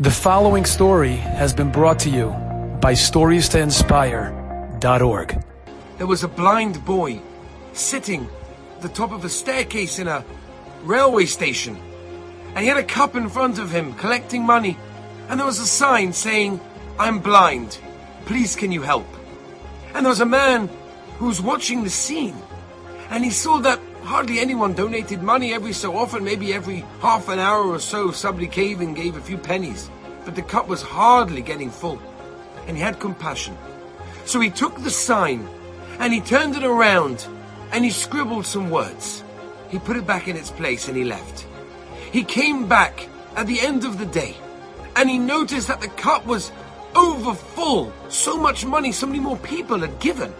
The following story has been brought to you by StoriesToInspire.org. There was a blind boy sitting at the top of a staircase in a railway station. And he had a cup in front of him collecting money. And there was a sign saying, I'm blind. Please can you help? And there was a man who was watching the scene. And he saw that hardly anyone donated money every so often, maybe every half an hour or so, somebody came and gave a few pennies. But the cup was hardly getting full. And he had compassion. So he took the sign and he turned it around and he scribbled some words. He put it back in its place and he left. He came back at the end of the day and he noticed that the cup was over full. So much money, so many more people had given.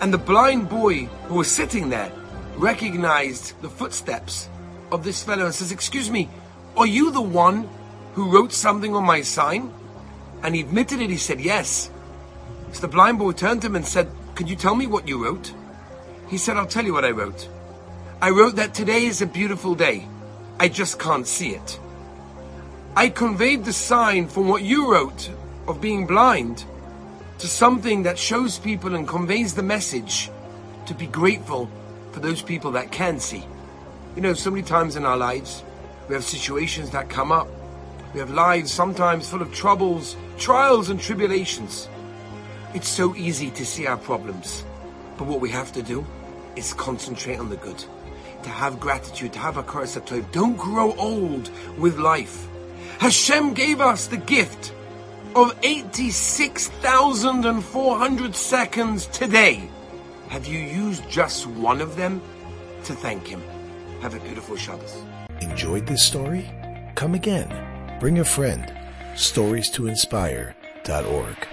And the blind boy who was sitting there recognized the footsteps of this fellow and says, Excuse me, are you the one who wrote something on my sign? And he admitted it. He said, Yes. So the blind boy turned to him and said, Could you tell me what you wrote? He said, I'll tell you what I wrote. I wrote that today is a beautiful day. I just can't see it. I conveyed the sign from what you wrote of being blind to something that shows people and conveys the message to be grateful for those people that can see. You know, so many times in our lives, we have situations that come up. We have lives sometimes full of troubles, trials, and tribulations. It's so easy to see our problems. But what we have to do is concentrate on the good. To have gratitude, to have hakaras hatov. Don't grow old with life. Hashem gave us the gift of 86,400 seconds today. Have you used just one of them to thank Him? Have a beautiful Shabbos. Enjoyed this story? Come again. Bring a friend. Stories to inspire.org.